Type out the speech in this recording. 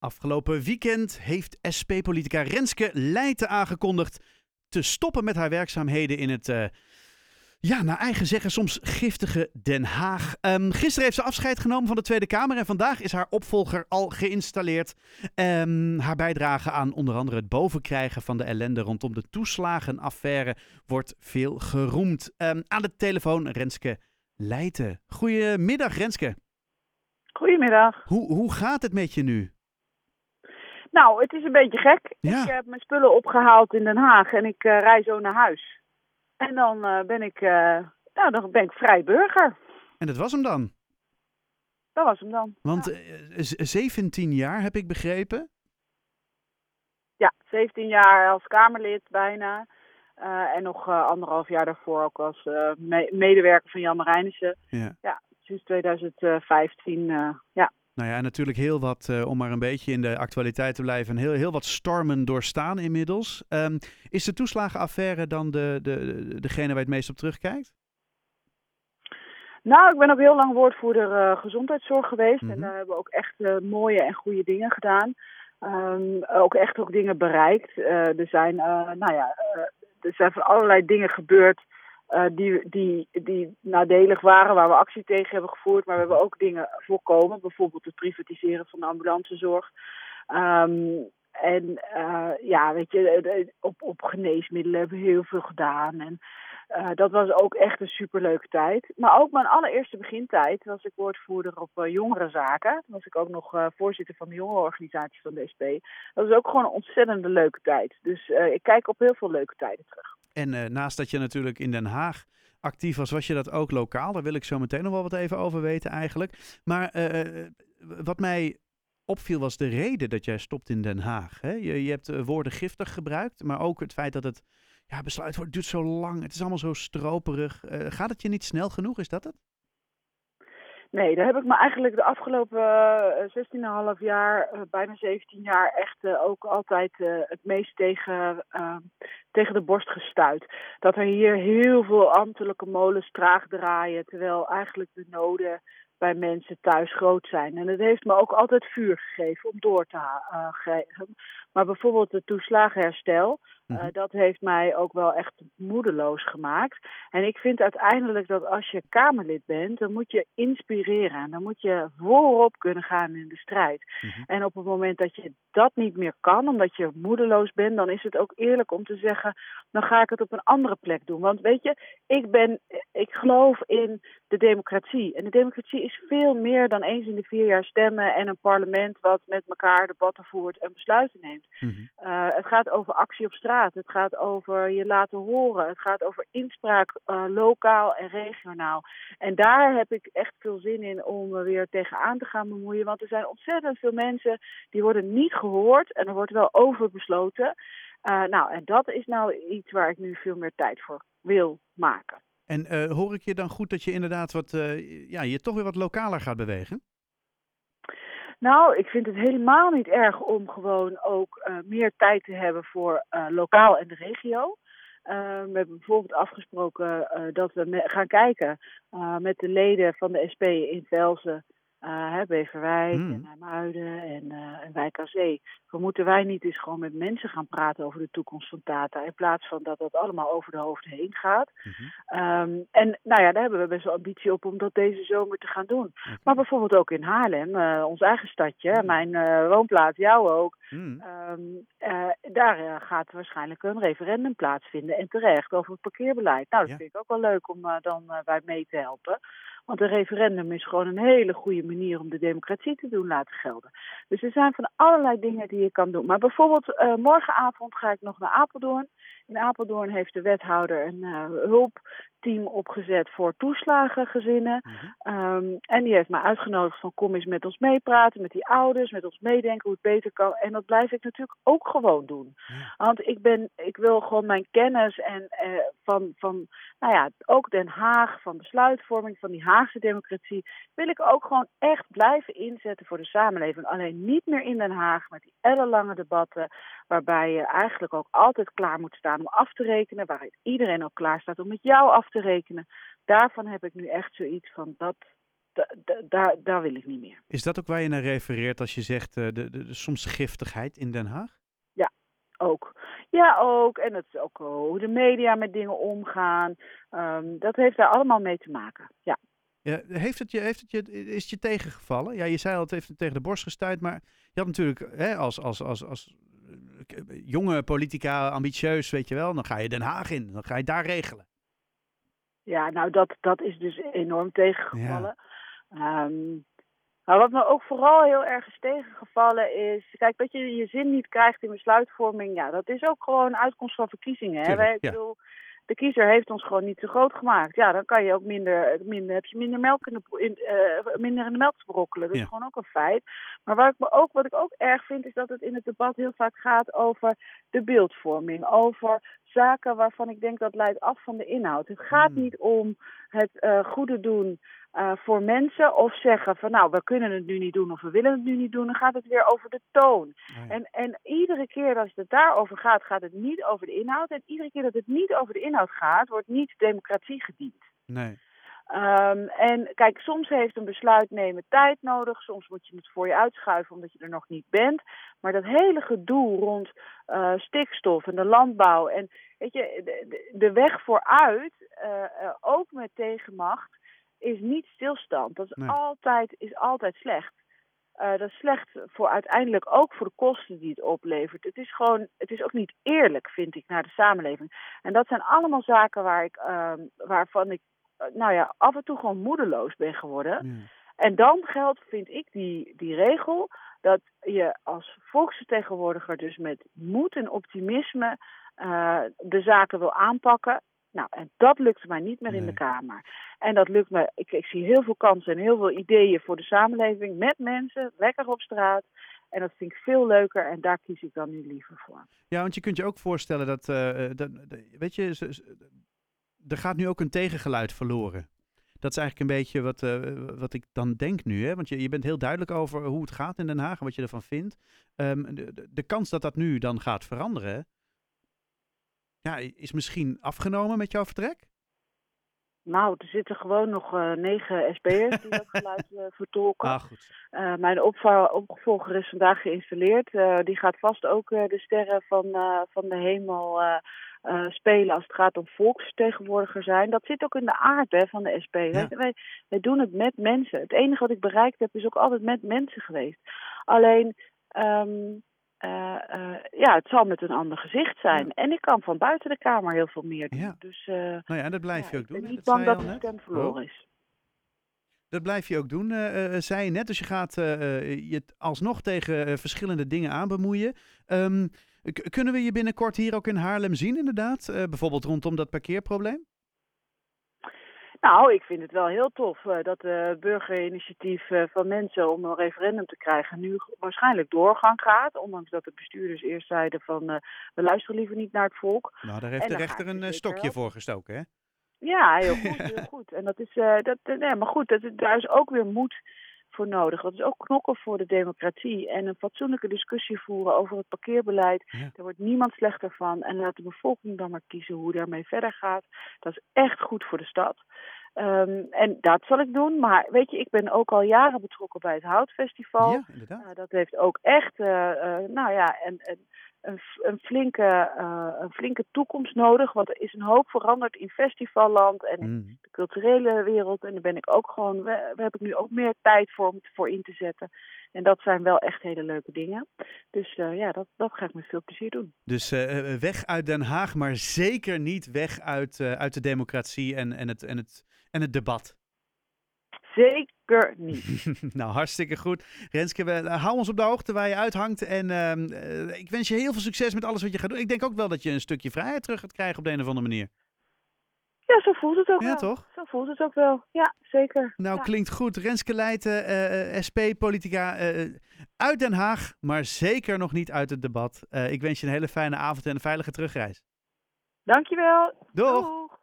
Afgelopen weekend heeft SP-politica Renske Leijten aangekondigd te stoppen met haar werkzaamheden in het, uh, ja, naar eigen zeggen, soms giftige Den Haag. Um, gisteren heeft ze afscheid genomen van de Tweede Kamer en vandaag is haar opvolger al geïnstalleerd. Um, haar bijdrage aan onder andere het bovenkrijgen van de ellende rondom de toeslagenaffaire wordt veel geroemd. Um, aan de telefoon Renske Leijten. Goedemiddag Renske. Goedemiddag. Hoe, hoe gaat het met je nu? Nou, het is een beetje gek. Ik heb mijn spullen opgehaald in Den Haag en ik uh, rij zo naar huis. En dan uh, ben ik, uh, nou, dan ben ik vrij burger. En dat was hem dan? Dat was hem dan. Want ja. 17 jaar heb ik begrepen? Ja, 17 jaar als Kamerlid bijna. en nog anderhalf jaar daarvoor ook als me medewerker van Jan Marijnissen. Ja. ja, sinds 2015, ja. Nou ja, natuurlijk heel wat, uh, om maar een beetje in de actualiteit te blijven, heel, heel wat stormen doorstaan inmiddels. Um, is de toeslagenaffaire dan de, de, degene waar je het meest op terugkijkt? Nou, ik ben ook heel lang woordvoerder uh, gezondheidszorg geweest. Mm -hmm. En daar hebben we ook echt uh, mooie en goede dingen gedaan. Um, ook echt ook dingen bereikt. er zijn, nou ja, er zijn van allerlei dingen gebeurd uh, die, die, die nadelig waren, waar we actie tegen hebben gevoerd. Maar we hebben ook dingen voorkomen, bijvoorbeeld het privatiseren van de ambulancezorg. Um, en uh, ja, weet je, op, op geneesmiddelen hebben we heel veel gedaan. En dat was ook echt een superleuke tijd. Maar ook mijn allereerste begintijd was ik woordvoerder op uh, jongerenzaken. Toen was ik ook nog voorzitter van de jongerenorganisatie van de SP. Dat was ook gewoon een ontzettende leuke tijd. Dus ik kijk op heel veel leuke tijden terug. En naast dat je natuurlijk in Den Haag actief was, was je dat ook lokaal? Daar wil ik zo meteen nog wel wat even over weten eigenlijk. Maar wat mij opviel was de reden dat jij stopt in Den Haag. Hè? Je, je hebt woorden giftig gebruikt, maar ook het feit dat het ja, besluit wordt, duurt zo lang. Het is allemaal zo stroperig. Gaat het je niet snel genoeg? Is dat het? Nee, daar heb ik me eigenlijk de afgelopen uh, 16,5 jaar, uh, bijna 17 jaar, echt uh, ook altijd het meest tegen, tegen de borst gestuurd. Dat er hier heel veel ambtelijke molens traag draaien, terwijl eigenlijk de noden bij mensen thuis groot zijn. En het heeft me ook altijd vuur gegeven om door te geven. Maar bijvoorbeeld het toeslagenherstel, uh, dat heeft mij ook wel echt moedeloos gemaakt. En ik vind uiteindelijk dat als je Kamerlid bent, dan moet je inspireren. En dan moet je voorop kunnen gaan in de strijd. Mm -hmm. En op het moment dat je dat niet meer kan, omdat je moedeloos bent, dan is het ook eerlijk om te zeggen, dan ga ik het op een andere plek doen. Want weet je, ik ben, ik geloof in de democratie. En de democratie is veel meer dan eens in de vier jaar stemmen en een parlement wat met elkaar debatten voert en besluiten neemt. Mm -hmm. uh, het gaat over actie op straat. Het gaat over je laten horen. Het gaat over inspraak uh, lokaal en regionaal. En daar heb ik echt veel zin in om er weer tegenaan te gaan bemoeien. Want er zijn ontzettend veel mensen die worden niet gehoord en er wordt wel over besloten. Uh, nou, en dat is nou iets waar ik nu veel meer tijd voor wil maken. En hoor ik je dan goed dat je inderdaad wat, ja, je toch weer wat lokaler gaat bewegen? Nou, ik vind het helemaal niet erg om gewoon ook uh, meer tijd te hebben voor uh, lokaal en de regio. Uh, we hebben bijvoorbeeld afgesproken dat we gaan kijken met de leden van de SP in Velzen uh, Beverwijk mm. en Muiden en, uh, en Wijk aan Zee. Moeten wij niet eens gewoon met mensen gaan praten over de toekomst van data, in plaats van dat dat allemaal over de hoofden heen gaat. Mm -hmm. um, en nou ja, daar hebben we best wel ambitie op om dat deze zomer te gaan doen. Okay. Maar bijvoorbeeld ook in Haarlem, uh, ons eigen stadje, mm. mijn woonplaats, jou ook. Um, daar gaat waarschijnlijk een referendum plaatsvinden en terecht over het parkeerbeleid. Nou, dat ja. vind ik ook wel leuk om dan bij mee te helpen. Want een referendum is gewoon een hele goede manier om de democratie te doen laten gelden. Dus er zijn van allerlei dingen die je kan doen. Maar bijvoorbeeld uh, morgenavond ga ik nog naar Apeldoorn. In Apeldoorn heeft de wethouder een uh, hulpteam opgezet voor toeslagengezinnen. Mm -hmm. um, en die heeft mij uitgenodigd van kom eens met ons meepraten, met die ouders, met ons meedenken hoe het beter kan. En dat blijf ik natuurlijk ook gewoon doen. Want ik ben, ik wil gewoon mijn kennis en uh, van, van, nou ja, ook Den Haag, van besluitvorming, van die Haagse democratie, wil ik ook gewoon echt blijven inzetten voor de samenleving. Alleen niet meer in Den Haag met die ellenlange debatten, waarbij je eigenlijk ook altijd klaar moet staan om af te rekenen, waar iedereen ook klaar staat om met jou af te rekenen. Daarvan heb ik nu echt zoiets van dat, daar, daar wil ik niet meer. Is dat ook waar je naar refereert als je zegt de, de, de, soms giftigheid in Den Haag? Ja, ook. Ja, ook. En het is ook hoe de media met dingen omgaan. Um, dat heeft daar allemaal mee te maken. Ja. Ja, heeft het je, heeft het je, is het je tegengevallen? Ja, je zei al, het heeft het tegen de borst gestuurd, maar je had natuurlijk hè, als, als, als, als jonge politica ambitieus, weet je wel, dan ga je Den Haag in, dan ga je daar regelen. Ja, nou dat, dat is dus enorm tegengevallen. Ja. Um, maar wat me ook vooral heel erg is tegengevallen is, kijk, dat je je zin niet krijgt in besluitvorming, ja, dat is ook gewoon uitkomst van verkiezingen. Hè? Wij, ja. bedoel, de kiezer heeft ons gewoon niet zo groot gemaakt. Ja, dan kan je ook minder, minder heb je minder melk in de, in, uh, minder in de melk te brokkelen. Dat is gewoon ook een feit. Maar wat ik, me ook, wat ik ook erg vind, is dat het in het debat heel vaak gaat over de beeldvorming. Over zaken waarvan ik denk dat leidt af van de inhoud. Het gaat hmm. niet om het uh, goede doen uh, voor mensen of zeggen van nou, we kunnen het nu niet doen of we willen het nu niet doen, dan gaat het weer over de toon. En, en iedere keer als het daarover gaat, gaat het niet over de inhoud. En iedere keer dat het niet over de inhoud gaat, wordt niet democratie gediend. Nee. Um, en kijk, soms heeft een besluit nemen tijd nodig. Soms moet je het voor je uitschuiven omdat je er nog niet bent. Maar dat hele gedoe rond uh, stikstof en de landbouw en weet je, de, de weg vooruit, uh, ook met tegenmacht, is niet stilstand. Dat is, nee. altijd, is altijd slecht. Uh, dat is slecht voor uiteindelijk ook voor de kosten die het oplevert. Het is gewoon, het is ook niet eerlijk, vind ik, naar de samenleving. En dat zijn allemaal zaken waar ik, uh, waarvan ik, uh, nou ja, af en toe gewoon moedeloos ben geworden. Ja. En dan geldt, vind ik, die, die regel dat je als volksvertegenwoordiger dus met moed en optimisme uh, de zaken wil aanpakken. Nou, en dat lukt mij niet meer nee. in de Kamer. En dat lukt me, ik, ik zie heel veel kansen en heel veel ideeën voor de samenleving met mensen, lekker op straat. En dat vind ik veel leuker en daar kies ik dan nu liever voor. Ja, want je kunt je ook voorstellen dat, uh, dat weet je, er gaat nu ook een tegengeluid verloren. Dat is eigenlijk een beetje wat, uh, wat ik dan denk nu. Hè? Want je, je bent heel duidelijk over hoe het gaat in Den Haag en wat je ervan vindt. Um, de, de, de, kans dat dat nu dan gaat veranderen, ja, is misschien afgenomen met jouw vertrek? Nou, er zitten gewoon nog uh, negen SP'ers die dat geluid uh, vertolken. Ah, goed. Uh, mijn opvolger is vandaag geïnstalleerd. die gaat vast ook de sterren van, van de hemel spelen als het gaat om volksvertegenwoordiger zijn. Dat zit ook in de aard hè, van de SP. Ja. Wij, wij, wij, doen het met mensen. Het enige wat ik bereikt heb is ook altijd met mensen geweest. Alleen... Um, uh, uh, ja, het zal met een ander gezicht zijn. Ja. En ik kan van buiten de Kamer heel veel meer doen. Ja. Dus, uh, nou ja, en dat blijf je ook doen. Ik ben niet bang dat de stem verloren is. Dat blijf je ook doen, zei je net. Dus je gaat je alsnog tegen verschillende dingen aan bemoeien. Um, kunnen we je binnenkort hier ook in Haarlem zien, inderdaad? bijvoorbeeld rondom dat parkeerprobleem? Nou, ik vind het wel heel tof uh, dat de burgerinitiatief uh, van mensen om een referendum te krijgen nu waarschijnlijk doorgang gaat. Ondanks dat de bestuurders eerst zeiden van uh, we luisteren liever niet naar het volk. Nou, daar heeft en de rechter een stokje wel. voor gestoken, hè? Ja, heel goed, heel goed. En dat is, dat, nee, maar goed, dat, daar is ook weer moed voor nodig. Dat is ook knokken voor de democratie en een fatsoenlijke discussie voeren over het parkeerbeleid. Ja. Daar wordt niemand slechter van. En laat de bevolking dan maar kiezen hoe daarmee verder gaat. Dat is echt goed voor de stad. Um, en dat zal ik doen. Maar weet je, ik ben ook al jaren betrokken bij het Houtfestival. Ja, inderdaad. Uh, dat heeft ook echt, uh, uh, nou ja, en, en een, een, flinke, een flinke toekomst nodig. Want er is een hoop veranderd in festivalland en in mm. de culturele wereld. En daar ben ik ook gewoon, we, we heb ik nu ook meer tijd voor om voor in te zetten. En dat zijn wel echt hele leuke dingen. Dus uh, ja, dat, dat ga ik met veel plezier doen. Dus uh, weg uit Den Haag, maar zeker niet weg uit, uit de democratie en, en, het, en, het, en het debat. Zeker niet. nou, hartstikke goed. Renske, we, hou ons op de hoogte waar je uithangt. En uh, ik wens je heel veel succes met alles wat je gaat doen. Ik denk ook wel dat je een stukje vrijheid terug gaat krijgen op de een of andere manier. Ja, zo voelt het ook ja, wel. toch? Zo voelt het ook wel. Ja, zeker. Nou, ja. klinkt goed. Renske Leijten, uh, SP-politica uit Den Haag, maar zeker nog niet uit het debat. ik wens je een hele fijne avond en een veilige terugreis. Dankjewel. Doeg. Doeg.